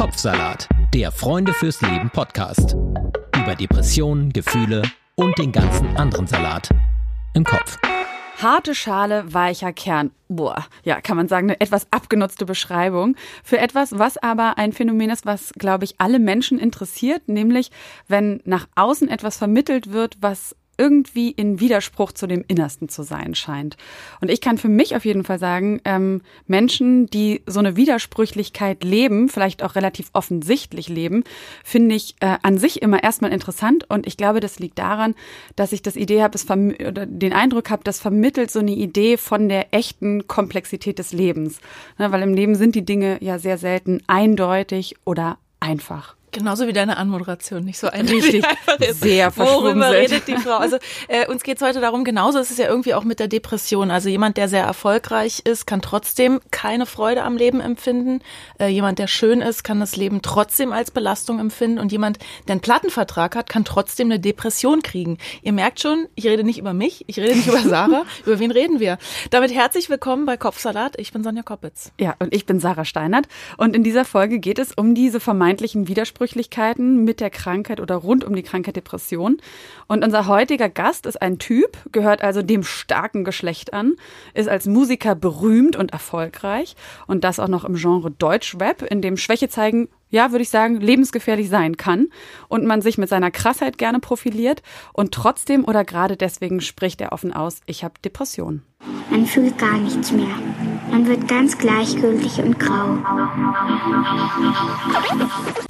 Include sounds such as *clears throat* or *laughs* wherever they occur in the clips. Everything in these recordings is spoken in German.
Kopfsalat, der Freunde fürs Leben Podcast. Über Depressionen, Gefühle und den ganzen anderen Salat im Kopf. Harte Schale, weicher Kern. Boah, ja, kann man sagen, eine etwas abgenutzte Beschreibung für etwas, was aber ein Phänomen ist, was, glaube ich, alle Menschen interessiert, nämlich wenn nach außen etwas vermittelt wird, was irgendwie in Widerspruch zu dem Innersten zu sein scheint. Und ich kann für mich auf jeden Fall sagen, ähm, Menschen, die so eine Widersprüchlichkeit leben, vielleicht auch relativ offensichtlich leben, finde ich äh, an sich immer erstmal interessant. Und ich glaube, das liegt daran, dass ich das Idee habe, oder den Eindruck habe, das vermittelt so eine Idee von der echten Komplexität des Lebens. Ne, weil im Leben sind die Dinge ja sehr selten eindeutig oder einfach. Genauso wie deine Anmoderation, nicht so eindeutig. Sehr Worüber redet die Frau? Also äh, uns geht's heute darum, genauso ist es ja irgendwie auch mit der Depression. Also jemand, der sehr erfolgreich ist, kann trotzdem keine Freude am Leben empfinden. Äh, jemand, der schön ist, kann das Leben trotzdem als Belastung empfinden. Und jemand, der einen Plattenvertrag hat, kann trotzdem eine Depression kriegen. Ihr merkt schon, ich rede nicht über mich, ich rede nicht über *laughs* Sarah. über wen reden wir? Damit herzlich willkommen bei Kopfsalat. Ich bin Sonja Koppitz. Ja, und ich bin Sarah Steinert. Und in dieser Folge geht es um diese vermeintlichen Widersprüche Widersprüchlichkeiten mit der Krankheit oder rund um die Krankheit Depression. Und unser heutiger Gast ist ein Typ, gehört also dem starken Geschlecht an, ist als Musiker berühmt und erfolgreich und das auch noch im Genre Deutschrap, in dem Schwäche zeigen ja, würde ich sagen, lebensgefährlich sein kann und man sich mit seiner Krassheit gerne profiliert und trotzdem oder gerade deswegen spricht er offen aus, ich habe Depressionen. Man fühlt gar nichts mehr. Man wird ganz gleichgültig und grau.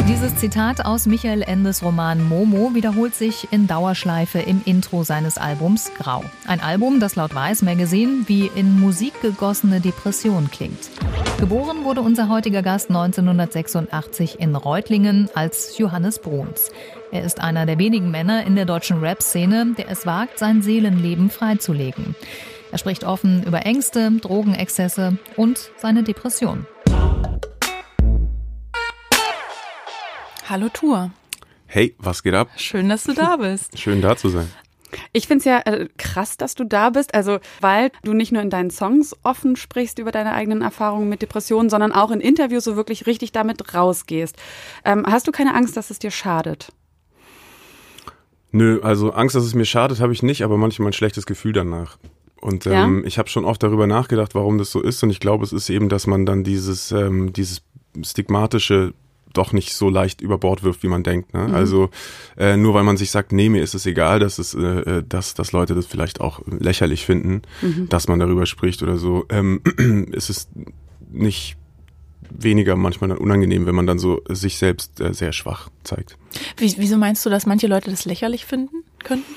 Dieses Zitat aus Michael Endes Roman Momo wiederholt sich in Dauerschleife im Intro seines Albums Grau. Ein Album, das laut Weiß Magazine wie in Musik gegossene Depression klingt. Geboren wurde unser heutiger Gast 1986 in Reutlingen als Johannes Bruns. Er ist einer der wenigen Männer in der deutschen Rap-Szene, der es wagt, sein Seelenleben freizulegen. Er spricht offen über Ängste, Drogenexzesse und seine Depression. Hallo Tour. Hey, was geht ab? Schön, dass du da *laughs* bist. Schön da zu sein. Ich finde es ja äh, krass, dass du da bist. Also, weil du nicht nur in deinen Songs offen sprichst über deine eigenen Erfahrungen mit Depressionen, sondern auch in Interviews so wirklich richtig damit rausgehst. Ähm, hast du keine Angst, dass es dir schadet? Nö, also Angst, dass es mir schadet, habe ich nicht, aber manchmal ein schlechtes Gefühl danach. Und ähm, ja? ich habe schon oft darüber nachgedacht, warum das so ist. Und ich glaube, es ist eben, dass man dann dieses, ähm, dieses stigmatische doch nicht so leicht über Bord wirft, wie man denkt. Ne? Mhm. Also äh, nur weil man sich sagt, nee, mir ist es egal, dass es, äh, äh dass, dass Leute das vielleicht auch lächerlich finden, mhm. dass man darüber spricht oder so, ähm, *clears throat* ist es nicht weniger manchmal dann unangenehm, wenn man dann so sich selbst äh, sehr schwach zeigt. Wie, wieso meinst du, dass manche Leute das lächerlich finden könnten?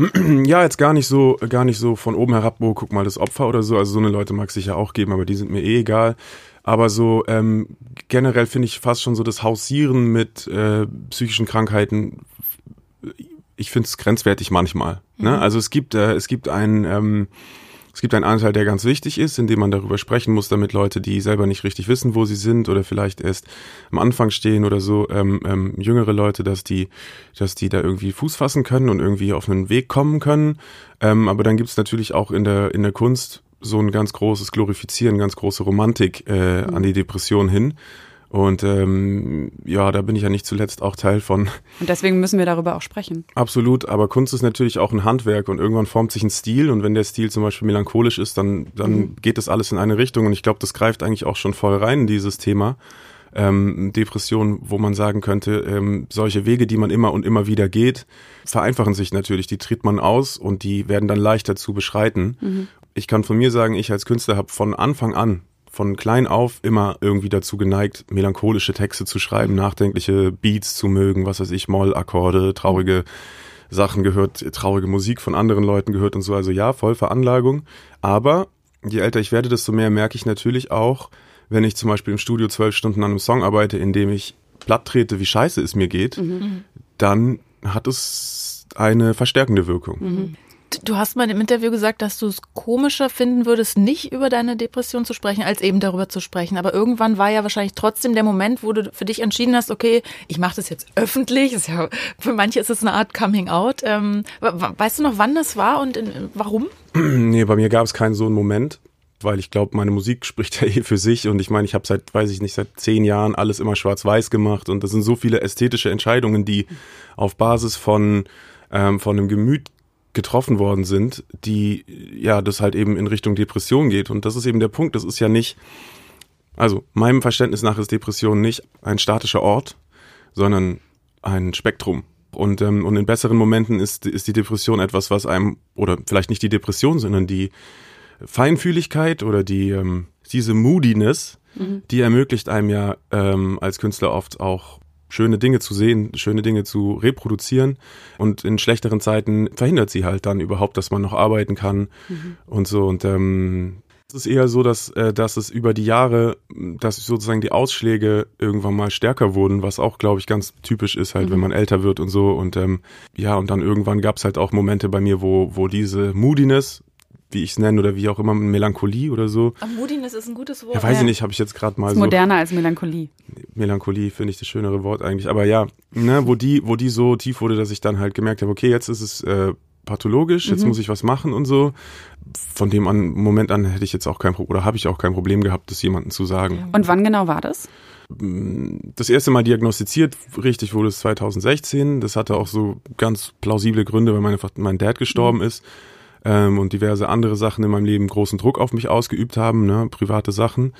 *clears throat* Ja, jetzt gar nicht so, gar nicht so von oben herab, oh, guck mal, das Opfer oder so. Also so eine Leute mag es sicher auch geben, aber die sind mir eh egal. Aber so ähm, generell finde ich fast schon so das Hausieren mit äh, psychischen Krankheiten, ich finde es grenzwertig manchmal. Ne? Mhm. Also es gibt, äh, es gibt ein ähm, es gibt einen Anteil, der ganz wichtig ist, in dem man darüber sprechen muss, damit Leute, die selber nicht richtig wissen, wo sie sind oder vielleicht erst am Anfang stehen oder so, ähm, ähm, jüngere Leute, dass die, dass die da irgendwie Fuß fassen können und irgendwie auf einen Weg kommen können. Ähm, aber dann gibt es natürlich auch in der, in der Kunst so ein ganz großes Glorifizieren, ganz große Romantik äh, mhm. an die Depression hin. Und ähm, ja, da bin ich ja nicht zuletzt auch Teil von. Und deswegen müssen wir darüber auch sprechen. Absolut, aber Kunst ist natürlich auch ein Handwerk und irgendwann formt sich ein Stil und wenn der Stil zum Beispiel melancholisch ist, dann, dann mhm. geht das alles in eine Richtung und ich glaube, das greift eigentlich auch schon voll rein in dieses Thema. Ähm, Depression, wo man sagen könnte, ähm, solche Wege, die man immer und immer wieder geht, vereinfachen sich natürlich, die tritt man aus und die werden dann leichter zu beschreiten. Mhm. Ich kann von mir sagen, ich als Künstler habe von Anfang an von klein auf immer irgendwie dazu geneigt, melancholische Texte zu schreiben, nachdenkliche Beats zu mögen, was weiß ich, Mollakkorde, traurige Sachen gehört, traurige Musik von anderen Leuten gehört und so. Also ja, voll Veranlagung. Aber je älter ich werde, desto mehr merke ich natürlich auch, wenn ich zum Beispiel im Studio zwölf Stunden an einem Song arbeite, in dem ich platt trete, wie scheiße es mir geht, mhm. dann hat es eine verstärkende Wirkung. Mhm. Du hast mal im Interview gesagt, dass du es komischer finden würdest, nicht über deine Depression zu sprechen, als eben darüber zu sprechen. Aber irgendwann war ja wahrscheinlich trotzdem der Moment, wo du für dich entschieden hast, okay, ich mache das jetzt öffentlich. Ist ja, für manche ist es eine Art Coming Out. Ähm, weißt du noch, wann das war und in, warum? *clears throat* Nee, bei mir gab es keinen so einen Moment. weil ich glaube, meine Musik spricht *laughs* ja eh für sich und ich meine, ich habe seit, weiß ich nicht, seit zehn Jahren alles immer schwarz-weiß gemacht und das sind so viele ästhetische Entscheidungen, die auf Basis von, ähm, von einem Gemüt getroffen worden sind, die ja das halt eben in Richtung Depression geht und das ist eben der Punkt, das ist ja nicht, also meinem Verständnis nach ist Depression nicht ein statischer Ort, sondern ein Spektrum. Und, ähm, und in besseren Momenten ist, ist die Depression etwas, was einem, oder vielleicht nicht die Depression, sondern die Feinfühligkeit oder die, ähm, diese Moodiness, mhm. die ermöglicht einem ja ähm, als Künstler oft auch schöne Dinge zu sehen, schöne Dinge zu reproduzieren. Und in schlechteren Zeiten verhindert sie halt dann überhaupt, dass man noch arbeiten kann mhm. und so. Und ähm, es ist eher so, dass, äh, dass es über die Jahre, dass sozusagen die Ausschläge irgendwann mal stärker wurden, was auch, glaube ich, ganz typisch ist, halt, mhm. wenn man älter wird und so. Und ähm, ja, und dann irgendwann gab es halt auch Momente bei mir, wo, wo diese Moodiness, wie ich es nenne, oder wie auch immer, Melancholie oder so. Aber Moodiness ist ein gutes Wort. Ja, weiß ich nicht, habe ich jetzt gerade mal ist so. Moderner als Melancholie. Melancholie finde ich das schönere Wort eigentlich. Aber ja, ne, wo die, wo die so tief wurde, dass ich dann halt gemerkt habe, okay, jetzt ist es äh, pathologisch, jetzt mhm. muss ich was machen und so. Von dem an, Moment an hätte ich jetzt auch kein Problem, oder habe ich auch kein Problem gehabt, das jemandem zu sagen. Und wann genau war das? Das erste Mal diagnostiziert, richtig wurde es 2016. Das hatte auch so ganz plausible Gründe, weil meine, mein Dad gestorben mhm. ist ähm, und diverse andere Sachen in meinem Leben großen Druck auf mich ausgeübt haben, ne, private Sachen.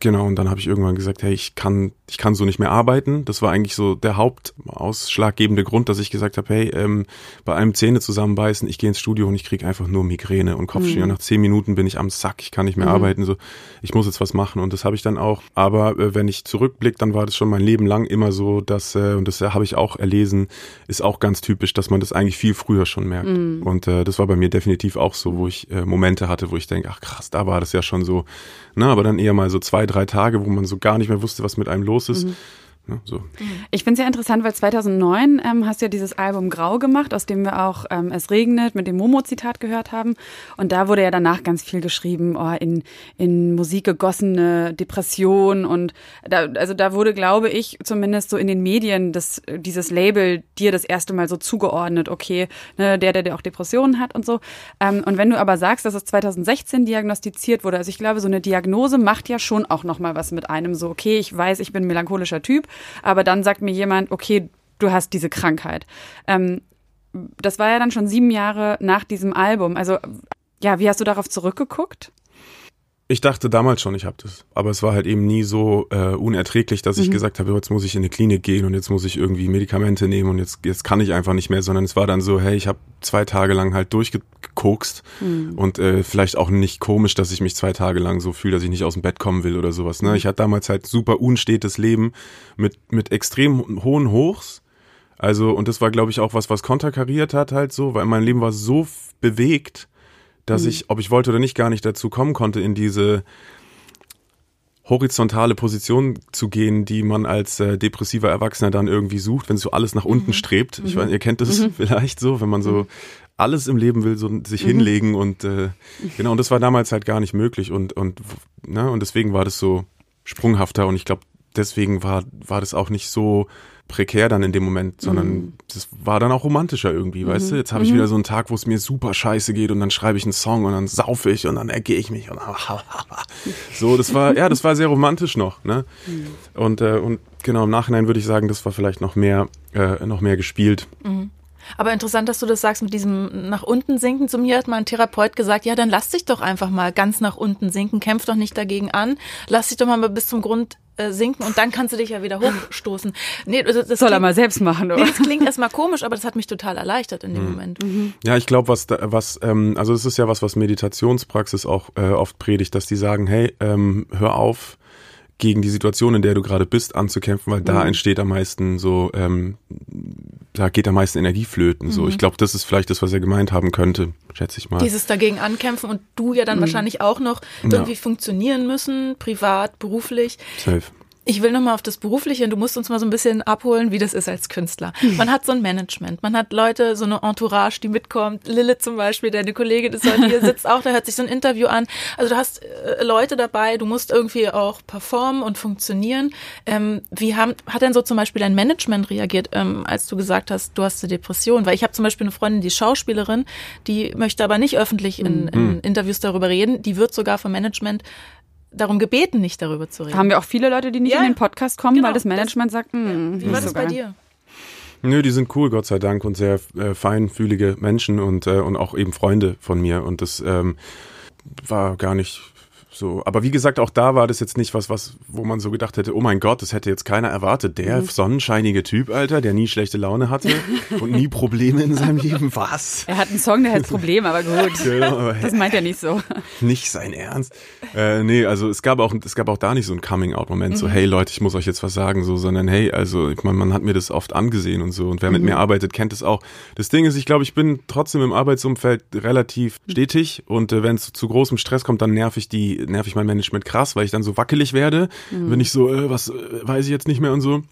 Genau, und dann habe ich irgendwann gesagt, hey, ich kann, ich kann so nicht mehr arbeiten. Das war eigentlich so der hauptausschlaggebende Grund, dass ich gesagt habe, hey, ähm, bei einem Zähne zusammenbeißen, ich gehe ins Studio und ich kriege einfach nur Migräne und Kopfschmerzen. Mhm. Nach zehn Minuten bin ich am Sack, ich kann nicht mehr mhm. arbeiten. So, ich muss jetzt was machen und das habe ich dann auch. Aber äh, wenn ich zurückblicke, dann war das schon mein Leben lang immer so, dass äh, und das äh, habe ich auch erlesen, ist auch ganz typisch, dass man das eigentlich viel früher schon merkt. Mhm. Und äh, das war bei mir definitiv auch so, wo ich äh, Momente hatte, wo ich denke, ach krass, da war das ja schon so. Na, ne, aber dann eher mal so zwei, drei Tage, wo man so gar nicht mehr wusste, was mit einem los ist. Mhm. Ne, so. Ich finde es ja interessant, weil 2009 ähm, hast du ja dieses Album Grau gemacht, aus dem wir auch ähm, Es regnet mit dem Momo-Zitat gehört haben. Und da wurde ja danach ganz viel geschrieben, oh, in, in Musik gegossene Depression. Und da, also da wurde, glaube ich, zumindest so in den Medien das, dieses Label dir das erste Mal so zugeordnet, okay, ne, der, der, der auch Depressionen hat und so. Ähm, und wenn du aber sagst, dass es 2016 diagnostiziert wurde, also ich glaube, so eine Diagnose macht ja schon auch nochmal was mit einem so, okay, ich weiß, ich bin melancholischer Typ aber dann sagt mir jemand, okay, du hast diese Krankheit. Ähm, das war ja dann schon sieben Jahre nach diesem Album. Also ja, wie hast du darauf zurückgeguckt? Ich dachte damals schon, ich habe das. Aber es war halt eben nie so äh, unerträglich, dass mhm. ich gesagt habe, jetzt muss ich in eine Klinik gehen und jetzt muss ich irgendwie Medikamente nehmen und jetzt, jetzt kann ich einfach nicht mehr, sondern es war dann so, hey, ich habe zwei Tage lang halt durchgekokst mhm. und äh, vielleicht auch nicht komisch, dass ich mich zwei Tage lang so fühle, dass ich nicht aus dem Bett kommen will oder sowas. Ne? Mhm. Ich hatte damals halt super unstetes Leben mit, mit extrem hohen Hochs. Also, und das war, glaube ich, auch was, was konterkariert hat halt so, weil mein Leben war so bewegt, dass mhm. ich, ob ich wollte oder nicht, gar nicht dazu kommen konnte, in diese horizontale Position zu gehen, die man als äh, depressiver Erwachsener dann irgendwie sucht, wenn so alles nach unten mhm. strebt. Ich mhm. weiß, ihr kennt das mhm. *laughs* vielleicht so, wenn man so mhm. alles im Leben will, so sich mhm. hinlegen und äh, genau, und das war damals halt gar nicht möglich und und ne, und deswegen war das so sprunghafter und ich glaube, deswegen war war das auch nicht so prekär dann in dem Moment, sondern mhm. das war dann auch romantischer irgendwie, mhm. weißt du? Jetzt habe ich mhm. wieder so einen Tag, wo es mir super scheiße geht und dann schreibe ich einen Song und dann saufe ich und dann ergehe ich mich und *laughs* so, das war ja, das war sehr romantisch noch, ne? Mhm. Und äh, und genau im Nachhinein würde ich sagen, das war vielleicht noch mehr äh, noch mehr gespielt. Mhm. Aber interessant, dass du das sagst mit diesem nach unten sinken. Zu mir hat mein Therapeut gesagt, ja, dann lass dich doch einfach mal ganz nach unten sinken, kämpf doch nicht dagegen an, lass dich doch mal bis zum Grund äh, sinken und dann kannst du dich ja wieder hochstoßen. Nee, das, das Soll klingt, er mal selbst machen, oder? Nee, das klingt erstmal komisch, aber das hat mich total erleichtert in dem mhm. Moment. Mhm. Ja, ich glaube, was, was, ähm, also das ist ja was, was Meditationspraxis auch äh, oft predigt, dass die sagen, hey, ähm, hör auf, gegen die Situation, in der du gerade bist, anzukämpfen, weil da mhm. entsteht am meisten so, ähm, da geht am meisten Energie flöten. Mhm. So, ich glaube, das ist vielleicht das, was er gemeint haben könnte, schätze ich mal. Dieses dagegen ankämpfen und du ja dann mhm. wahrscheinlich auch noch irgendwie ja. funktionieren müssen, privat, beruflich. Safe. Ich will nochmal auf das Berufliche und du musst uns mal so ein bisschen abholen, wie das ist als Künstler. Man hat so ein Management, man hat Leute, so eine Entourage, die mitkommt. Lille zum Beispiel, deine Kollegin ist heute hier, *laughs* sitzt auch, da hört sich so ein Interview an. Also du hast äh, Leute dabei, du musst irgendwie auch performen und funktionieren. Ähm, wie haben, hat denn so zum Beispiel dein Management reagiert, ähm, als du gesagt hast, du hast eine Depression? Weil ich habe zum Beispiel eine Freundin, die Schauspielerin, die möchte aber nicht öffentlich in, in Mhm. Interviews darüber reden. Die wird sogar vom Management darum gebeten, nicht darüber zu reden. Haben wir auch viele Leute, die nicht Ja, in den Podcast kommen, genau, weil das das- Management sagt, hm, Wie war so das bei geil. dir? Nö, die sind cool, Gott sei Dank, und sehr äh, feinfühlige Menschen und, äh, und auch eben Freunde von mir. Und das ähm, war gar nicht so. Aber wie gesagt, auch da war das jetzt nicht was, was, wo man so gedacht hätte, oh mein Gott, das hätte jetzt keiner erwartet. Der sonnenscheinige Typ, Alter, der nie schlechte Laune hatte *laughs* und nie Probleme in seinem Leben. Was? Er hat einen Song, der hat Problem, aber gut. *laughs* Genau, aber Das meint er nicht so. nicht sein Ernst. Äh, nee, also es gab auch, es gab auch da nicht so ein Coming-out-Moment, so hey Leute, ich muss euch jetzt was sagen, so, sondern hey, also ich mein, man hat mir das oft angesehen und so und wer mit mir arbeitet, kennt es auch. Das Ding ist, ich glaube, ich bin trotzdem im Arbeitsumfeld relativ stetig und äh, wenn es zu großem Stress kommt, dann nerv ich die, nerv ich mein Management krass, weil ich dann so wackelig werde, bin ich so, äh, was äh, weiß ich jetzt nicht mehr und so.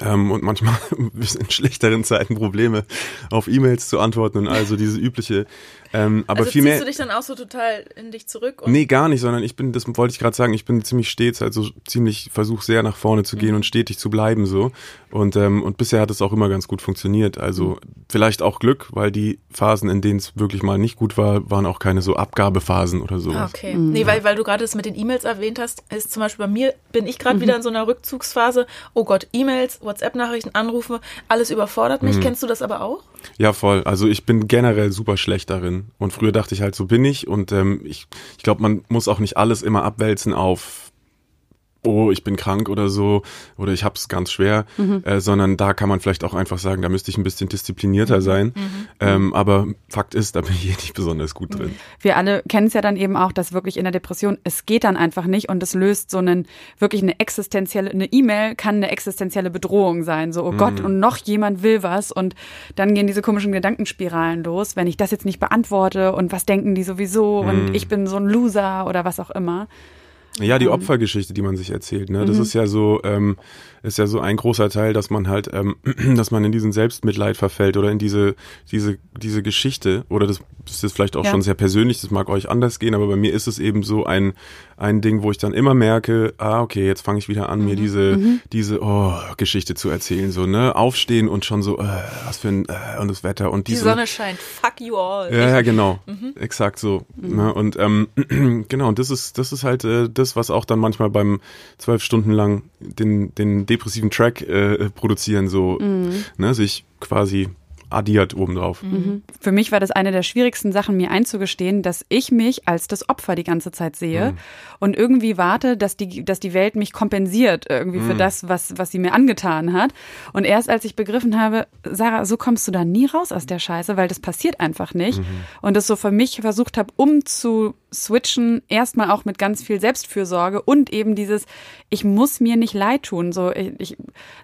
Ähm, und manchmal *laughs* in schlechteren Zeiten Probleme auf E-Mails zu antworten und also diese übliche. Ähm, aber also viel ziehst du dich dann auch so total in dich zurück? Und Nee, gar nicht, sondern ich bin, das wollte ich gerade sagen, ich bin ziemlich stets, also ziemlich versuch sehr nach vorne zu gehen und stetig zu bleiben so. Und, ähm, und bisher hat es auch immer ganz gut funktioniert. Also vielleicht auch Glück, weil die Phasen, in denen es wirklich mal nicht gut war, waren auch keine so Abgabephasen oder sowas. Ah, okay. Nee, weil, weil du gerade das mit den E-Mails erwähnt hast, ist zum Beispiel bei mir, bin ich Mhm. gerade wieder in so einer Rückzugsphase. Oh Gott, E-Mails, WhatsApp-Nachrichten, Anrufe, alles überfordert Mhm. mich. Kennst du das aber auch? Ja, voll. Also ich bin generell super schlecht darin. Und früher dachte ich halt, so bin ich. Und ähm, ich, ich glaube, man muss auch nicht alles immer abwälzen auf oh, ich bin krank oder so, oder ich hab's ganz schwer, äh, sondern da kann man vielleicht auch einfach sagen, da müsste ich ein bisschen disziplinierter sein. Ähm, aber Fakt ist, da bin ich *laughs* eh nicht besonders gut drin. Wir alle kennen es ja dann eben auch, dass wirklich in der Depression, es geht dann einfach nicht und es löst so einen, wirklich eine existenzielle, eine E-Mail kann eine existenzielle Bedrohung sein. So, oh Gott, und noch jemand will was und dann gehen diese komischen Gedankenspiralen los, wenn ich das jetzt nicht beantworte und was denken die sowieso und ich bin so ein Loser oder was auch immer. Ja, die Opfergeschichte, die man sich erzählt, ne, das ist ja so, ähm, ist ja so ein großer Teil, dass man halt, ähm, *clears throat* dass man in diesen Selbstmitleid verfällt oder in diese, diese, diese Geschichte. Oder das, das ist vielleicht auch Ja. schon sehr persönlich, das mag euch anders gehen, aber bei mir ist es eben so ein, ein Ding, wo ich dann immer merke, ah, okay, jetzt fange ich wieder an, mir diese, diese, oh, Geschichte zu erzählen, so, ne, aufstehen und schon so, äh, was für ein, äh, und das Wetter und Die diese. Sonne scheint. Fuck you all. Ja, ja, genau. Exakt so. Ne? Und ähm, *clears throat* genau, und das ist, das ist halt äh, das, was auch dann manchmal beim zwölf Stunden lang den, den depressiven Track äh, produzieren, so ne, sich quasi addiert obendrauf. Für mich war das eine der schwierigsten Sachen, mir einzugestehen, dass ich mich als das Opfer die ganze Zeit sehe und irgendwie warte, dass die, dass die Welt mich kompensiert irgendwie für das, was, was sie mir angetan hat. Und erst als ich begriffen habe, Sarah, so kommst du da nie raus aus der Scheiße, weil das passiert einfach nicht. Und das so für mich versucht habe, umzuswitchen, erstmal auch mit ganz viel Selbstfürsorge und eben dieses, ich muss mir nicht leid tun. So, ich, ich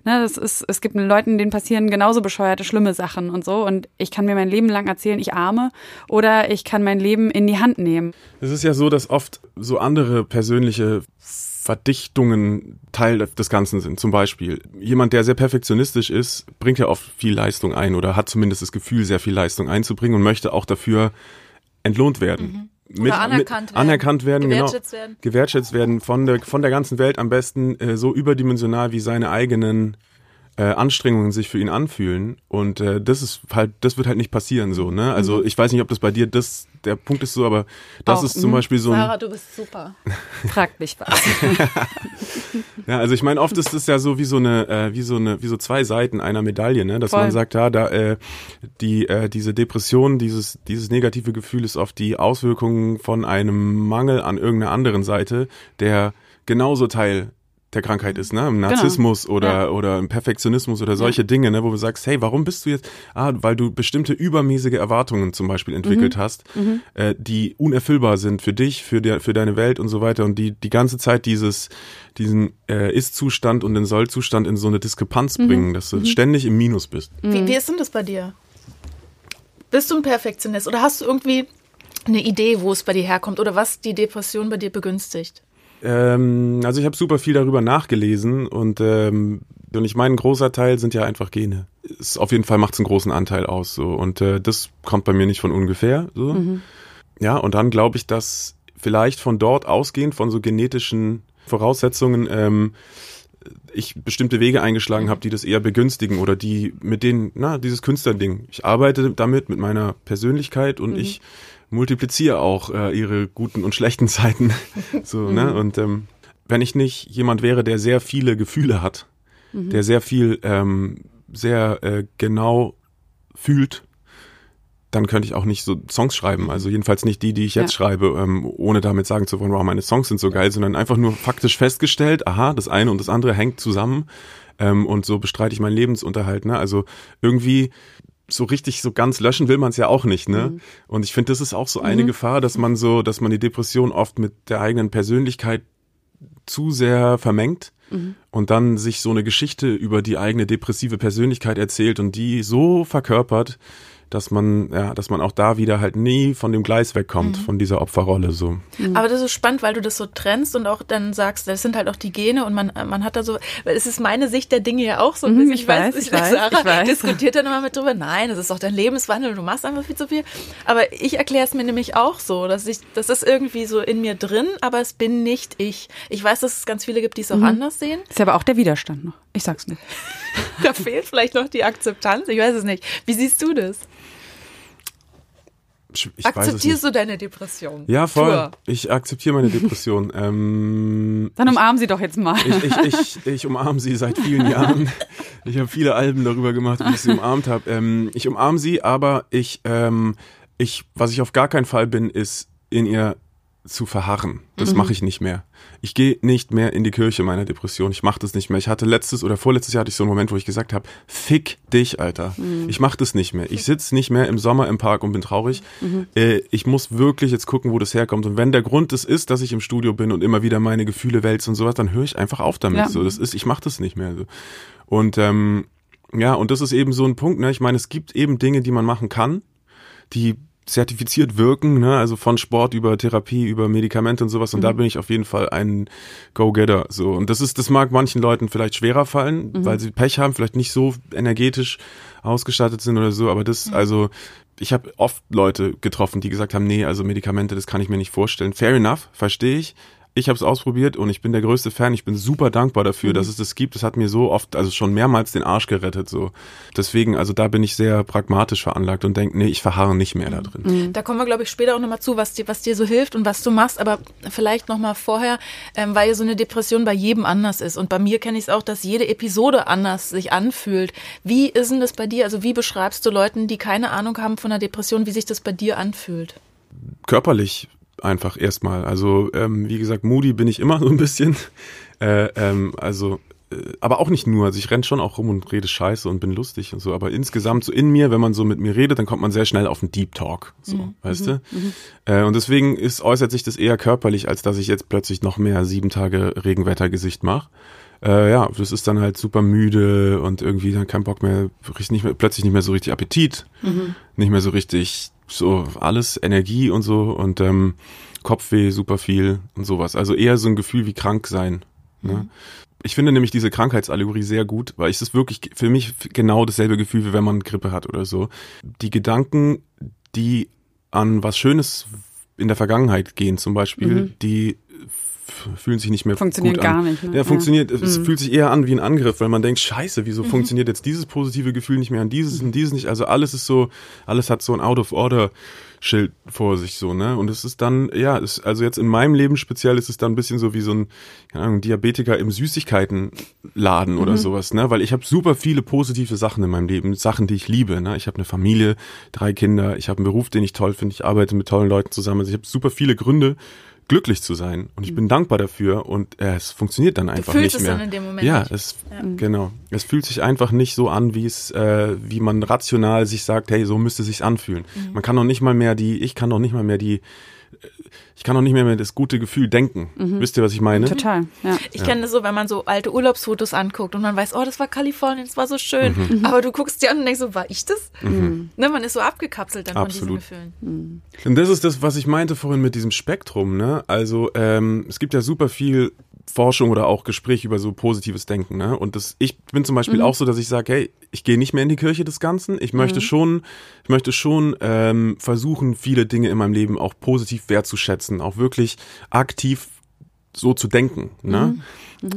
ne, das ist, es gibt Leuten, denen passieren genauso bescheuerte, schlimme Sachen und so. Und ich kann mir mein Leben lang erzählen, ich arme, oder ich kann mein Leben in die Hand nehmen. Es ist ja so, dass oft so andere persönliche Verdichtungen Teil des Ganzen sind. Zum Beispiel jemand, der sehr perfektionistisch ist, bringt ja oft viel Leistung ein oder hat zumindest das Gefühl, sehr viel Leistung einzubringen und möchte auch dafür entlohnt werden. Mit, anerkannt mit, werden. anerkannt werden, Gewertschätzt genau, werden. gewertschätzt werden von der von der ganzen Welt am besten äh, so überdimensional wie seine eigenen äh, Anstrengungen sich für ihn anfühlen und äh, das ist halt das wird halt nicht passieren so ne also ich weiß nicht ob das bei dir das der Punkt ist so aber das Auch, ist zum mhm. Beispiel so ein Sarah, du bist super. *laughs* Fragt mich was. *laughs* Ja, also ich meine, oft ist es ja so wie so eine, äh, wie so eine, wie so zwei Seiten einer Medaille, ne? Dass Voll. man sagt, ja, da äh, die, äh, diese Depression, dieses, dieses negative Gefühl ist oft die Auswirkung von einem Mangel an irgendeiner anderen Seite, der genauso Teil der Krankheit ist, ne? Im Narzissmus oder, Genau. Ja. oder im Perfektionismus oder solche Dinge, ne? Wo du sagst, hey, warum bist du jetzt, ah, weil du bestimmte übermäßige Erwartungen zum Beispiel Mhm. entwickelt hast, äh, die unerfüllbar sind für dich, für, der, für deine Welt und so weiter und die die ganze Zeit dieses, diesen äh, Ist-Zustand und den Soll-Zustand in so eine Diskrepanz Mhm. bringen, dass du ständig im Minus bist. Wie, wie ist denn das bei dir? Bist du ein Perfektionist oder hast du irgendwie eine Idee, wo es bei dir herkommt oder was die Depression bei dir begünstigt? Ähm, also ich habe super viel darüber nachgelesen und ähm, und ich meine, ein großer Teil sind ja einfach Gene. Ist, auf jeden Fall macht es einen großen Anteil aus so und äh, das kommt bei mir nicht von ungefähr. So. Mhm. Ja, und dann glaube ich, dass vielleicht von dort ausgehend von so genetischen Voraussetzungen ähm, ich bestimmte Wege eingeschlagen habe, die das eher begünstigen oder die mit denen, na, dieses Künstlerding. Ich arbeite damit mit meiner Persönlichkeit und Mhm. ich multipliziere auch äh, ihre guten und schlechten *laughs* Seiten. so, ne? Und ähm, wenn ich nicht jemand wäre, der sehr viele Gefühle hat, der sehr viel, ähm, sehr äh, genau fühlt, dann könnte ich auch nicht so Songs schreiben. Also jedenfalls nicht die, die ich jetzt Ja. schreibe, ähm, ohne damit sagen zu wollen, wow, meine Songs sind so geil, sondern einfach nur faktisch festgestellt, aha, das eine und das andere hängt zusammen ähm, und so bestreite ich meinen Lebensunterhalt. Ne? Also irgendwie so richtig so ganz löschen will man es ja auch nicht, ne? Und ich finde, das ist auch so eine Gefahr, dass man so, dass man die Depression oft mit der eigenen Persönlichkeit zu sehr vermengt und dann sich so eine Geschichte über die eigene depressive Persönlichkeit erzählt und die so verkörpert, dass man, ja, dass man auch da wieder halt nie von dem Gleis wegkommt, von dieser Opferrolle so. Aber das ist spannend, weil du das so trennst und auch dann sagst, das sind halt auch die Gene und man, man hat da so, weil es ist meine Sicht der Dinge ja auch so ein Mhm, bisschen. ich weiß, ich weiß, Sarah ich weiß. diskutiert dann immer mit drüber, nein, das ist doch dein Lebenswandel, du machst einfach viel zu viel. Aber ich erkläre es mir nämlich auch so, dass ich, das ist irgendwie so in mir drin, aber es bin nicht ich. Ich weiß, dass es ganz viele gibt, die es auch Mhm. anders sehen. Ist aber auch der Widerstand noch. Ich sag's nicht. *laughs* Da fehlt vielleicht noch die Akzeptanz, ich weiß es nicht. Wie siehst du das? Ich, ich weiß es nicht. Akzeptierst du deine Depression? Ja, voll. Pur. Ich akzeptiere meine Depression. *laughs* ähm, Dann umarmen Sie doch jetzt mal. ich, ich, ich, ich umarme sie seit vielen Jahren. *laughs* Ich habe viele Alben darüber gemacht, wie ich sie umarmt habe. Ähm, ich umarme sie, aber ich, ähm, ich, was ich auf gar keinen Fall bin, ist in ihr zu verharren. Das mache ich nicht mehr. Ich gehe nicht mehr in die Kirche meiner Depression. Ich mache das nicht mehr. Ich hatte letztes oder vorletztes Jahr hatte ich so einen Moment, wo ich gesagt habe, fick dich, Alter. Ich mache das nicht mehr. Ich sitz nicht mehr im Sommer im Park und bin traurig. Äh, ich muss wirklich jetzt gucken, wo das herkommt. Und wenn der Grund es ist, dass ich im Studio bin und immer wieder meine Gefühle wälze und sowas, dann höre ich einfach auf damit. Ja. So, das ist, ich mache das nicht mehr. So. Und ähm, ja, und das ist eben so ein Punkt. Ne? Ich meine, es gibt eben Dinge, die man machen kann, die zertifiziert wirken, ne? also von Sport über Therapie, über Medikamente und sowas. Und da bin ich auf jeden Fall ein Go-Getter. So. Und das ist, das mag manchen Leuten vielleicht schwerer fallen, weil sie Pech haben, vielleicht nicht so energetisch ausgestattet sind oder so. Aber das, also, ich habe oft Leute getroffen, die gesagt haben, nee, also Medikamente, das kann ich mir nicht vorstellen. Fair enough, verstehe ich. Ich habe es ausprobiert und ich bin der größte Fan. Ich bin super dankbar dafür, dass es das gibt. Das hat mir so oft, also schon mehrmals den Arsch gerettet. So, deswegen, also da bin ich sehr pragmatisch veranlagt und denke, nee, ich verharre nicht mehr da drin. Da kommen wir, glaube ich, später auch nochmal zu, was dir, was dir so hilft und was du machst. Aber vielleicht nochmal vorher, ähm, weil so eine Depression bei jedem anders ist. Und bei mir kenne ich es auch, dass jede Episode anders sich anfühlt. Wie ist denn das bei dir? Also wie beschreibst du Leuten, die keine Ahnung haben von einer Depression, wie sich das bei dir anfühlt? Körperlich einfach erstmal. Also ähm, wie gesagt, moody bin ich immer so ein bisschen. *laughs* Äh, ähm, also äh, aber auch nicht nur. Also ich renn schon auch rum und rede Scheiße und bin lustig und so. Aber insgesamt so in mir, wenn man so mit mir redet, dann kommt man sehr schnell auf einen Deep Talk. So, weißt du? Äh, und deswegen ist, äußert sich das eher körperlich, als dass ich jetzt plötzlich noch mehr sieben Tage Regenwettergesicht mache. Äh, ja, das ist dann halt super müde und irgendwie dann kein Bock mehr, nicht mehr, plötzlich nicht mehr so richtig Appetit, nicht mehr so richtig so alles Energie und so und ähm, Kopfweh super viel und sowas. Also eher so ein Gefühl wie krank sein. Ne? Ich finde nämlich diese Krankheitsallegorie sehr gut, weil es ist wirklich für mich genau dasselbe Gefühl, wie wenn man Grippe hat oder so. Die Gedanken, die an was Schönes in der Vergangenheit gehen zum Beispiel, die f- fühlen sich nicht mehr Funktionieren gut an. gar nicht, ne? Ja, Ja. funktioniert, es fühlt sich eher an wie ein Angriff, weil man denkt, scheiße, wieso funktioniert jetzt dieses positive Gefühl nicht mehr an dieses und dieses nicht? Also alles ist so, alles hat so ein Out-of-Order-Schild vor sich so, ne? Und es ist dann, ja, es, also jetzt in meinem Leben speziell ist es dann ein bisschen so wie so ein, keine Ahnung, Diabetiker im Süßigkeitenladen oder sowas, ne? Weil ich habe super viele positive Sachen in meinem Leben, Sachen, die ich liebe, ne? Ich habe eine Familie, drei Kinder, ich habe einen Beruf, den ich toll finde, ich arbeite mit tollen Leuten zusammen. Also ich habe super viele Gründe, glücklich zu sein und ich bin dankbar dafür und äh, es funktioniert dann einfach fühlst nicht es mehr. dann in dem Moment ja, nicht. es genau. Es fühlt sich einfach nicht so an, wie es, äh, wie man rational sich sagt, hey, so müsste sich's anfühlen. Man kann noch nicht mal mehr die, ich kann noch nicht mal mehr die ich kann auch nicht mehr mehr das gute Gefühl denken. Mhm. Wisst ihr, was ich meine? Total, ja. Ich kenne das so, wenn man so alte Urlaubsfotos anguckt und man weiß, oh, das war Kalifornien, das war so schön. Mhm. Aber du guckst dir an und denkst so, war ich das? Ne, man ist so abgekapselt dann Absolut. von diesen Gefühlen. Und das ist das, was ich meinte vorhin mit diesem Spektrum. Ne? Also ähm, es gibt ja super viel Forschung oder auch Gespräch über so positives Denken. Ne? Und das, ich bin zum Beispiel auch so, dass ich sage, hey, ich gehe nicht mehr in die Kirche des Ganzen. Ich möchte schon, ich möchte schon ähm, versuchen, viele Dinge in meinem Leben auch positiv wertzuschätzen, auch wirklich aktiv so zu denken. Ne?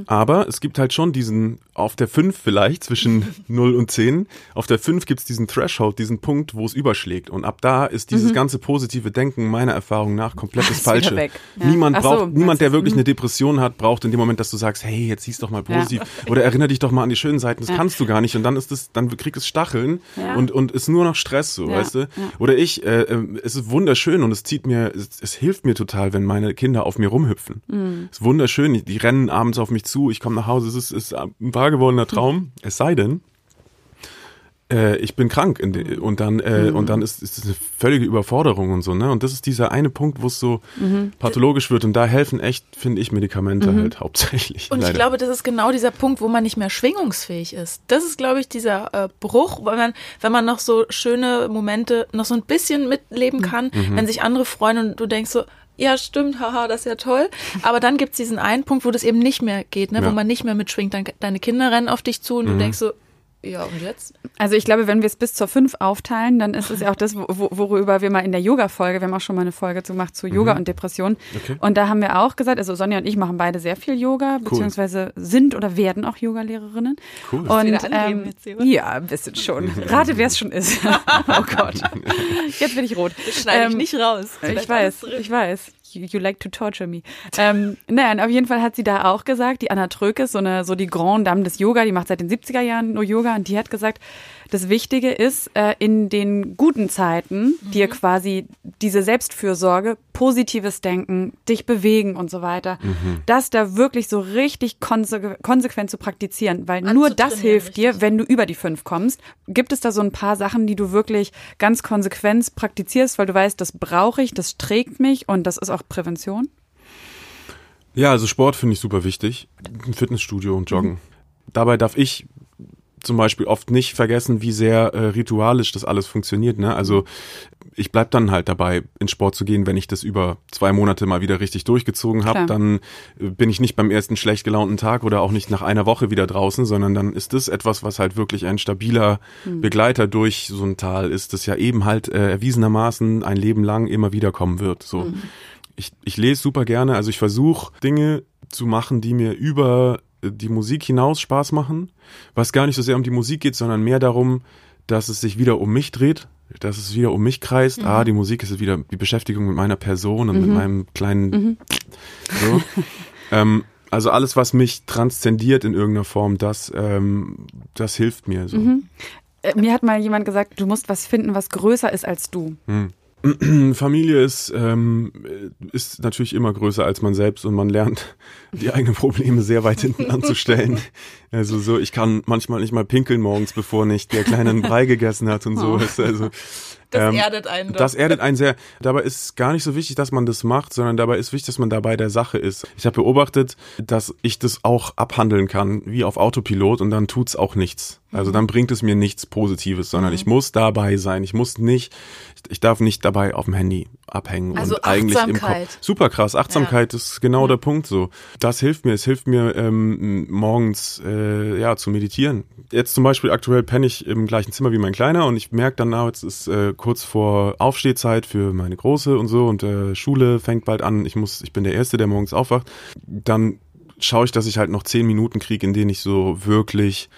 Aber es gibt halt schon diesen, auf der 5 vielleicht, zwischen *laughs* 0 und 10, auf der 5 gibt es diesen Threshold, diesen Punkt, wo es überschlägt. Und ab da ist dieses ganze positive Denken meiner Erfahrung nach komplett das Ist wieder Falsche. Ja. Niemand so, braucht, niemand, der du? wirklich eine Depression hat, braucht in dem Moment, dass du sagst, hey, jetzt siehst doch mal positiv. Oder erinnere dich doch mal an die schönen Seiten. Das kannst du gar nicht. Und dann ist es, dann kriegt es Stacheln Ja. und, und ist nur noch Stress, so, Ja, weißt du? ja. Oder ich, äh, äh, es ist wunderschön und es zieht mir, es, es hilft mir total, wenn meine Kinder auf mir rumhüpfen. Mhm. Es ist wunderschön, die, die rennen abends auf mich zu, ich komme nach Hause, es ist, ist ein wahr gewordener Traum. Es sei denn, äh, ich bin krank de, und dann äh, und dann ist, ist es eine völlige Überforderung und so, ne? Und das ist dieser eine Punkt, wo es so pathologisch wird und da helfen echt, finde ich, Medikamente halt hauptsächlich. Und ich leider. glaube, das ist genau dieser Punkt, wo man nicht mehr schwingungsfähig ist. Das ist, glaube ich, dieser äh, Bruch, weil man, wenn man noch so schöne Momente noch so ein bisschen mitleben kann, wenn sich andere freuen und du denkst so, ja, stimmt, haha, das ist ja toll. Aber dann gibt's diesen einen Punkt, wo das eben nicht mehr geht, ne, wo Ja. man nicht mehr mitschwingt. Dann, deine Kinder rennen auf dich zu und du denkst so, ja, und jetzt? Also ich glaube, wenn wir es bis zur 5 aufteilen, dann ist es ja auch das, wo- wo- worüber wir mal in der Yoga-Folge, wir haben auch schon mal eine Folge zu gemacht zu Yoga und Depression. Okay. Und da haben wir auch gesagt, also Sonja und ich machen beide sehr viel Yoga, beziehungsweise sind oder werden auch Yoga-Lehrerinnen. Cool. Und ähm, jetzt ja, ein bisschen schon. Rate, wer es schon ist. *laughs* oh Gott. Jetzt bin ich rot. Das schneide ich Ähm, nicht raus. ich weiß, ich weiß. You, like to torture me. Ähm, *laughs* nein, auf jeden Fall hat sie da auch gesagt, die Anna Trökes, so eine, so die Grand Dame des Yoga, die macht seit den 70er Jahren nur Yoga und die hat gesagt, das Wichtige ist, äh, in den guten Zeiten dir quasi diese Selbstfürsorge, positives Denken, dich bewegen und so weiter, das da wirklich so richtig konse konsequent zu praktizieren, weil nur das hilft dir, wenn du über die fünf kommst. Gibt es da so ein paar Sachen, die du wirklich ganz konsequent praktizierst, weil du weißt, das brauche ich, das trägt mich und das ist auch Prävention? Ja, also Sport finde ich super wichtig. Ein Fitnessstudio und Joggen. Dabei darf ich zum Beispiel oft nicht vergessen, wie sehr äh, ritualisch das alles funktioniert. Ne? Also ich bleib dann halt dabei, ins Sport zu gehen, wenn ich das über zwei Monate mal wieder richtig durchgezogen habe. Dann äh, bin ich nicht beim ersten schlecht gelaunten Tag oder auch nicht nach einer Woche wieder draußen, sondern dann ist das etwas, was halt wirklich ein stabiler Begleiter durch so ein Tal ist, das ja eben halt äh, erwiesenermaßen ein Leben lang immer wieder kommen wird. So. Ich, ich lese super gerne, also ich versuche Dinge zu machen, die mir über die Musik hinaus Spaß machen, was gar nicht so sehr um die Musik geht, sondern mehr darum, dass es sich wieder um mich dreht, dass es wieder um mich kreist. Ah, die Musik ist wieder die Beschäftigung mit meiner Person und mit meinem kleinen *laughs* so. ähm, also alles, was mich transzendiert in irgendeiner Form, das, ähm, das hilft mir so. Äh, Mir hat mal jemand gesagt, du musst was finden, was größer ist als du. *clears throat* Familie ist, ähm, ist natürlich immer größer als man selbst und man lernt, *laughs* die eigenen Probleme sehr weit hinten anzustellen. *laughs* Also so, ich kann manchmal nicht mal pinkeln morgens, bevor nicht der Kleine einen Brei gegessen hat und so. Ist Also, Das ähm, erdet einen doch. Das erdet einen sehr. Dabei ist gar nicht so wichtig, dass man das macht, sondern dabei ist wichtig, dass man dabei der Sache ist. Ich habe beobachtet, dass ich das auch abhandeln kann, wie auf Autopilot, und dann tut's auch nichts. Also dann bringt es mir nichts Positives, sondern ich muss dabei sein. Ich muss nicht, ich, ich darf nicht dabei auf dem Handy abhängen Also und eigentlich im. Kopf. Super krass. Achtsamkeit ist genau der Punkt so. Das hilft mir. Es hilft mir ähm, morgens äh, ja zu meditieren. Jetzt zum Beispiel aktuell penne ich im gleichen Zimmer wie mein Kleiner und ich merke dann, na, jetzt ist äh, kurz vor Aufstehzeit für meine Große und so und äh, Schule fängt bald an. Ich muss, ich bin der Erste, der morgens aufwacht. Dann schaue ich, dass ich halt noch zehn Minuten kriege, in denen ich so wirklich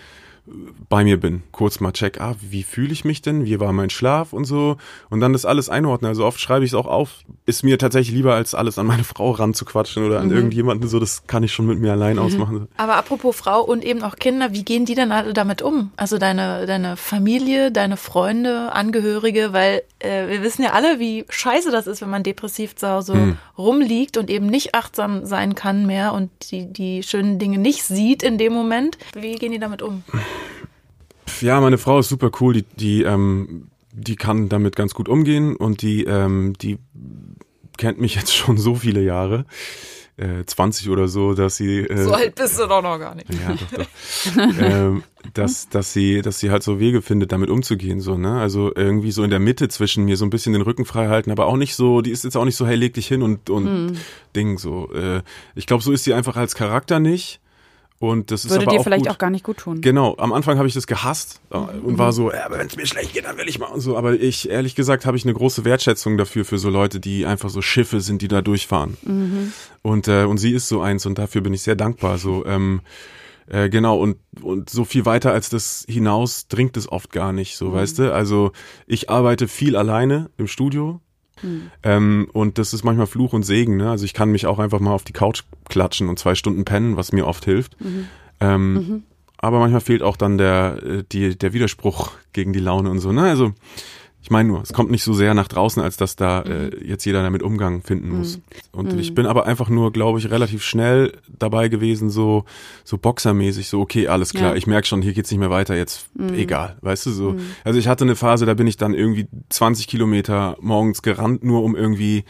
bei mir bin. Kurz mal check, ah, wie fühle ich mich denn? Wie war mein Schlaf und so? Und dann das alles einordnen. Also oft schreibe ich es auch auf. Ist mir tatsächlich lieber, als alles an meine *laughs* Frau ranzuquatschen oder an irgendjemanden. So, das kann ich schon mit mir allein ausmachen. *laughs* Aber apropos Frau und eben auch Kinder, wie gehen die denn alle damit um? Also deine, deine Familie, deine Freunde, Angehörige, weil äh, wir wissen ja alle, wie scheiße das ist, wenn man depressiv zu Hause rumliegt und eben nicht achtsam sein kann mehr und die, die schönen Dinge nicht sieht in dem Moment. Wie gehen die damit um? Ja, meine Frau ist super cool. Die, die, ähm, die kann damit ganz gut umgehen und die, ähm, die kennt mich jetzt *laughs* schon so viele Jahre, äh, 20 oder so, dass sie äh, So alt bist du doch noch gar nicht. ja, doch, doch. *laughs* ähm, dass, dass sie, dass sie halt so Wege findet, damit umzugehen, so, ne? Also irgendwie so in der Mitte zwischen mir so ein bisschen den Rücken frei halten, aber auch nicht so, die ist jetzt auch nicht so, hey, leg dich hin und, und Ding, so. Äh, ich glaube, so ist sie einfach als Charakter nicht. Und das ist Würde aber dir auch vielleicht gut. auch gar nicht gut tun. Genau, am Anfang habe ich das gehasst äh, und war so, ja, aber wenn es mir schlecht geht, dann will ich mal und so. Aber ich, ehrlich gesagt, habe ich eine große Wertschätzung dafür, für so Leute, die einfach so Schiffe sind, die da durchfahren. Und, äh, und sie ist so eins und dafür bin ich sehr dankbar. So, ähm, äh, genau, und, und so viel weiter als das hinaus dringt es oft gar nicht, so, weißt du? Also ich arbeite viel alleine im Studio. Ähm, und das ist manchmal Fluch und Segen, ne? Also ich kann mich auch einfach mal auf die Couch klatschen und zwei Stunden pennen, was mir oft hilft. Ähm, Aber manchmal fehlt auch dann der, äh, die, der Widerspruch gegen die Laune und so, ne? Also ich meine nur, es kommt nicht so sehr nach draußen, als dass da äh, jetzt jeder damit Umgang finden muss. Und ich bin aber einfach nur, glaube ich, relativ schnell dabei gewesen, so so boxermäßig, so okay, alles klar, Ja. ich merke schon, hier geht's nicht mehr weiter, jetzt egal, weißt du so. Also ich hatte eine Phase, da bin ich dann irgendwie 20 Kilometer morgens gerannt, nur um irgendwie,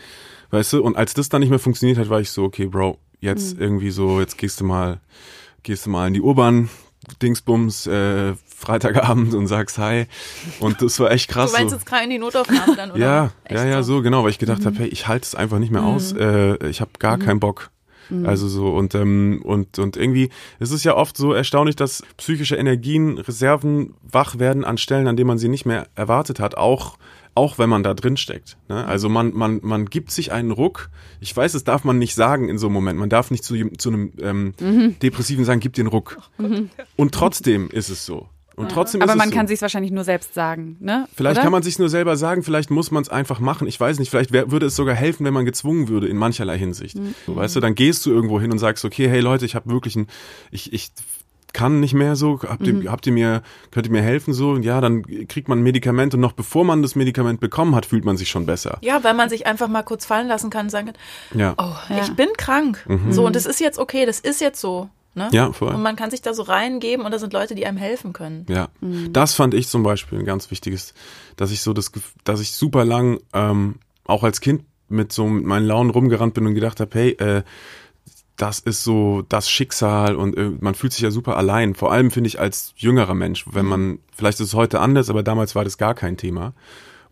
weißt du, und als das dann nicht mehr funktioniert hat, war ich so, okay, Bro, jetzt irgendwie so, jetzt gehst du mal, gehst du mal in die Urban. Dingsbums äh, Freitagabend und sagst Hi und das war echt krass. Du meinst so. jetzt gerade in die Notaufnahme dann, oder? Ja, Echt ja, ja, so genau, weil ich gedacht habe, hey, ich halte es einfach nicht mehr aus. Äh, ich habe gar keinen Bock. Also so und ähm, und und irgendwie es ist ja oft so erstaunlich, dass psychische Energien, Reserven wach werden an Stellen, an denen man sie nicht mehr erwartet hat, auch auch wenn man da drin steckt. Ne? Also man man man gibt sich einen Ruck. Ich weiß, das darf man nicht sagen in so einem Moment. Man darf nicht zu zu einem ähm, Depressiven sagen, gib den Ruck. Und trotzdem ist es so. Und trotzdem Aber ist man es so. kann sich wahrscheinlich nur selbst sagen, ne? Vielleicht Oder? kann man sich nur selber sagen, vielleicht muss man es einfach machen. Ich weiß nicht, vielleicht wär, würde es sogar helfen, wenn man gezwungen würde in mancherlei Hinsicht. Mhm. So, weißt du, dann gehst du irgendwo hin und sagst, okay, hey Leute, ich habe wirklich ein, ich, ich kann nicht mehr so, habt ihr, Mhm. habt ihr mir, könnt ihr mir helfen so? Und ja, dann kriegt man ein Medikament und noch bevor man das Medikament bekommen hat, fühlt man sich schon besser. Ja, weil man sich einfach mal kurz fallen lassen kann und sagen kann, Ja, oh, Ja. ich bin krank. So, und das ist jetzt okay, das ist jetzt so. Ne? ja, voll. Und man kann sich da so reingeben und da sind Leute, die einem helfen können. Ja, das fand ich zum Beispiel ein ganz wichtiges, dass ich so das, dass ich super lang ähm, auch als Kind mit so mit meinen Launen rumgerannt bin und gedacht habe, hey, äh, das ist so das Schicksal und äh, man fühlt sich ja super allein. Vor allem finde ich als jüngerer Mensch, wenn man, vielleicht ist es heute anders, aber damals war das gar kein Thema.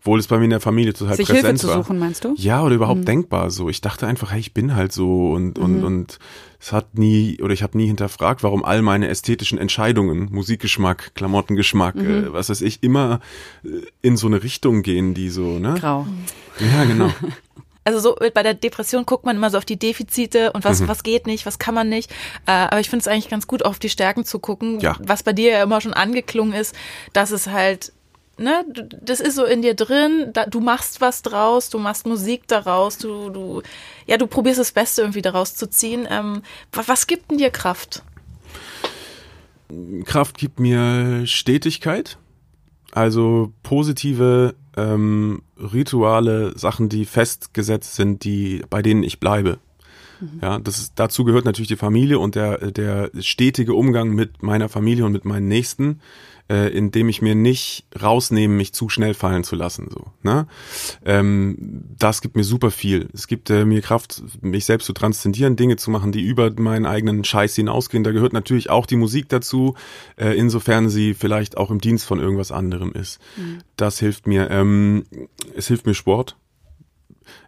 Obwohl es bei mir in der Familie total sich Hilfe präsent zu war. suchen, meinst du? Ja, oder überhaupt denkbar so. Ich dachte einfach, hey, ich bin halt so und und und es hat nie oder ich habe nie hinterfragt, warum all meine ästhetischen Entscheidungen, Musikgeschmack, Klamottengeschmack, äh, was weiß ich, immer äh, in so eine Richtung gehen, die so, ne? Grau. Ja, genau. *laughs* Also so bei der Depression guckt man immer so auf die Defizite und Mhm. was, was geht nicht, was kann man nicht. Äh, aber ich finde es eigentlich ganz gut, auf die Stärken zu gucken. Ja. Was bei dir ja immer schon angeklungen ist, dass es halt, ne, das ist so in dir drin, da, du machst was draus, du machst Musik daraus, du, du, ja, du probierst das Beste irgendwie daraus zu ziehen. Ähm, wa- was gibt denn dir Kraft? Kraft gibt mir Stetigkeit, also positive ähm, Rituale, Sachen, die festgesetzt sind, die bei denen ich bleibe. Ja, das ist, dazu gehört natürlich die Familie und der der stetige Umgang mit meiner Familie und mit meinen Nächsten, äh, indem ich mir nicht rausnehme, mich zu schnell fallen zu lassen. So, ne? ähm, das gibt mir super viel. Es gibt äh, mir Kraft, mich selbst zu transzendieren, Dinge zu machen, die über meinen eigenen Scheiß hinausgehen. Da gehört natürlich auch die Musik dazu, äh, insofern sie vielleicht auch im Dienst von irgendwas anderem ist. Das hilft mir. Ähm, es hilft mir Sport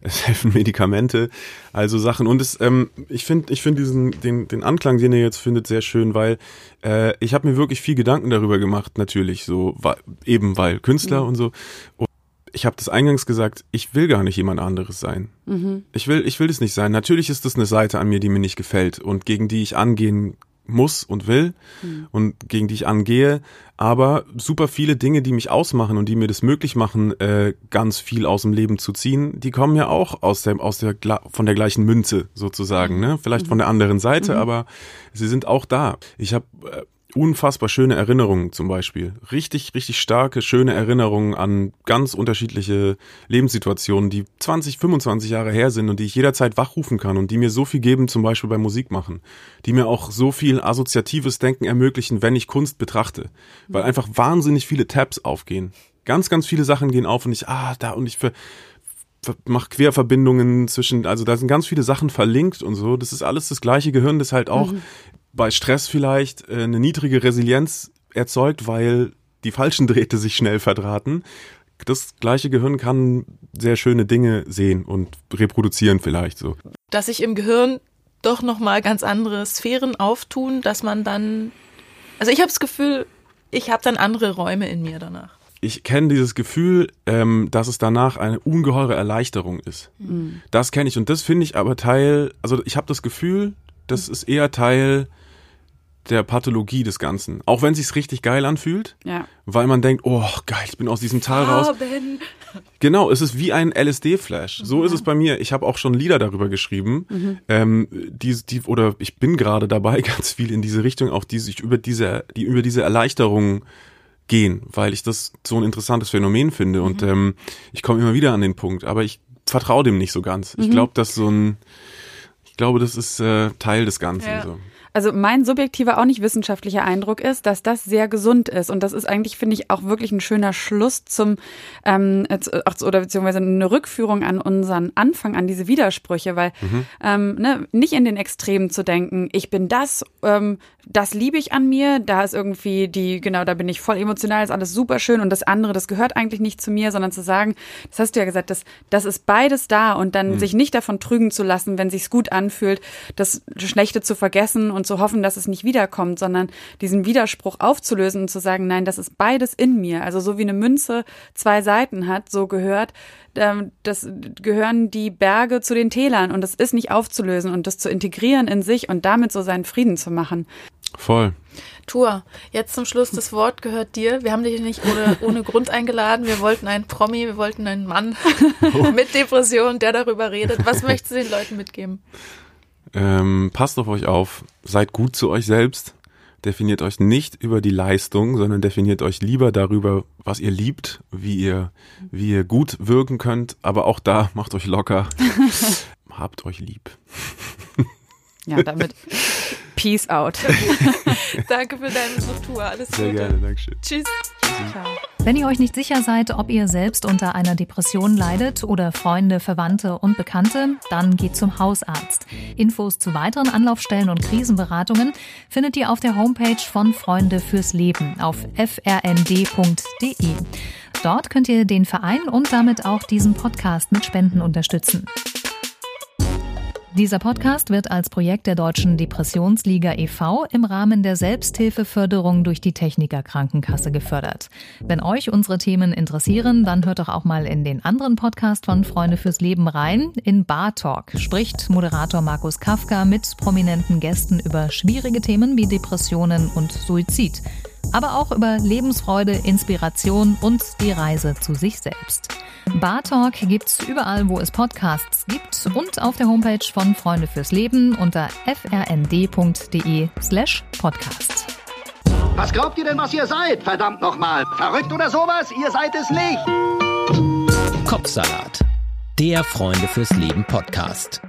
es helfen Medikamente, also Sachen. Und es, ähm, ich finde, ich finde diesen den den Anklang, den ihr jetzt findet, sehr schön, weil äh, ich habe mir wirklich viel Gedanken darüber gemacht, natürlich so, weil, eben weil Künstler und so. Und ich habe das eingangs gesagt, ich will gar nicht jemand anderes sein. Ich will, ich will das nicht sein. Natürlich ist das eine Seite an mir, die mir nicht gefällt und gegen die ich angehen muss und will und gegen die ich angehe, aber super viele Dinge, die mich ausmachen und die mir das möglich machen, äh, ganz viel aus dem Leben zu ziehen, die kommen ja auch aus der, aus der, von der gleichen Münze sozusagen, ne? Vielleicht von der anderen Seite, aber sie sind auch da. Ich habe äh, unfassbar schöne Erinnerungen zum Beispiel. Richtig, richtig starke, schöne Erinnerungen an ganz unterschiedliche Lebenssituationen, die 20, 25 Jahre her sind und die ich jederzeit wachrufen kann und die mir so viel geben, zum Beispiel beim Musik machen. Die mir auch so viel assoziatives Denken ermöglichen, wenn ich Kunst betrachte. Weil einfach wahnsinnig viele Tabs aufgehen. Ganz, ganz viele Sachen gehen auf und ich, ah, da und ich ver macht Querverbindungen zwischen, also da sind ganz viele Sachen verlinkt und so. Das ist alles das gleiche Gehirn, das halt auch mhm. Bei Stress vielleicht äh, eine niedrige Resilienz erzeugt, weil die falschen Drähte sich schnell verdrahten. Das gleiche Gehirn kann sehr schöne Dinge sehen und reproduzieren vielleicht so. Dass sich im Gehirn doch noch mal ganz andere Sphären auftun, dass man dann also ich habe das Gefühl, ich habe dann andere Räume in mir danach ich kenne dieses Gefühl, ähm, dass es danach eine ungeheure Erleichterung ist. Mhm. Das kenne ich und das finde ich aber Teil, also ich habe das Gefühl, das ist eher Teil der Pathologie des Ganzen. Auch wenn sich's richtig geil anfühlt, ja. weil man denkt, oh geil, ich bin aus diesem Tal raus. Genau, es ist wie ein LSD-Flash. So ja. ist es bei mir. Ich habe auch schon Lieder darüber geschrieben, mhm. ähm, die, die oder ich bin gerade dabei, *laughs* ganz viel in diese Richtung, auch die sich über diese, die über diese Erleichterung gehen, weil ich das so ein interessantes Phänomen finde. Mhm. Und ähm, ich komme immer wieder an den Punkt, aber ich vertraue dem nicht so ganz. Mhm. Ich glaube, dass so ein, ich glaube, das ist äh, Teil des Ganzen. Ja. So. Also mein subjektiver, auch nicht wissenschaftlicher Eindruck ist, dass das sehr gesund ist. Und das ist eigentlich, finde ich, auch wirklich ein schöner Schluss zum, ähm, oder beziehungsweise eine Rückführung an unseren Anfang, an diese Widersprüche, weil mhm. ähm, ne, nicht in den Extremen zu denken, ich bin das, ähm, das liebe ich an mir, da ist irgendwie die, genau, da bin ich voll emotional, ist alles super schön und das andere, das gehört eigentlich nicht zu mir, sondern zu sagen, das hast du ja gesagt, das, das ist beides da und dann mhm. sich nicht davon trügen zu lassen, wenn sich's gut anfühlt, das Schlechte zu vergessen und zu hoffen, dass es nicht wiederkommt, sondern diesen Widerspruch aufzulösen und zu sagen, nein, das ist beides in mir. Also so wie eine Münze zwei Seiten hat, so gehört, ähm, das gehören die Berge zu den Tälern und das ist nicht aufzulösen und das zu integrieren in sich und damit so seinen Frieden zu machen. Voll. Tour, jetzt zum Schluss, das Wort gehört dir. Wir haben dich nicht ohne, ohne Grund eingeladen. Wir wollten einen Promi, wir wollten einen Mann oh. *laughs* mit Depression, der darüber redet. Was möchtest du den Leuten mitgeben? Ähm, passt auf euch auf, seid gut zu euch selbst, definiert euch nicht über die Leistung, sondern definiert euch lieber darüber, was ihr liebt, wie ihr, wie ihr gut wirken könnt, aber auch da *laughs* macht euch locker. *laughs* Habt euch lieb. Ja, damit *laughs* Peace out. Danke für deine Besuch, Alles Sehr Gute. gerne, Dankeschön. Tschüss. Wenn ihr euch nicht sicher seid, ob ihr selbst unter einer Depression leidet oder Freunde, Verwandte und Bekannte, dann geht zum Hausarzt. Infos zu weiteren Anlaufstellen und Krisenberatungen findet ihr auf der Homepage von Freunde fürs Leben auf frnd.de. Dort könnt ihr den Verein und damit auch diesen Podcast mit Spenden unterstützen. Dieser Podcast wird als Projekt der Deutschen Depressionsliga e.V. im Rahmen der Selbsthilfeförderung durch die Techniker Krankenkasse gefördert. Wenn euch unsere Themen interessieren, dann hört doch auch mal in den anderen Podcast von Freunde fürs Leben rein. In Bar Talk spricht Moderator Markus Kafka mit prominenten Gästen über schwierige Themen wie Depressionen und Suizid aber auch über Lebensfreude, Inspiration und die Reise zu sich selbst. Bar Talk gibt's überall, wo es Podcasts gibt und auf der Homepage von Freunde fürs Leben unter frnd.de slash podcast. Was glaubt ihr denn, was ihr seid? Verdammt nochmal. Verrückt oder sowas? Ihr seid es nicht. Kopfsalat. Der Freunde fürs Leben Podcast.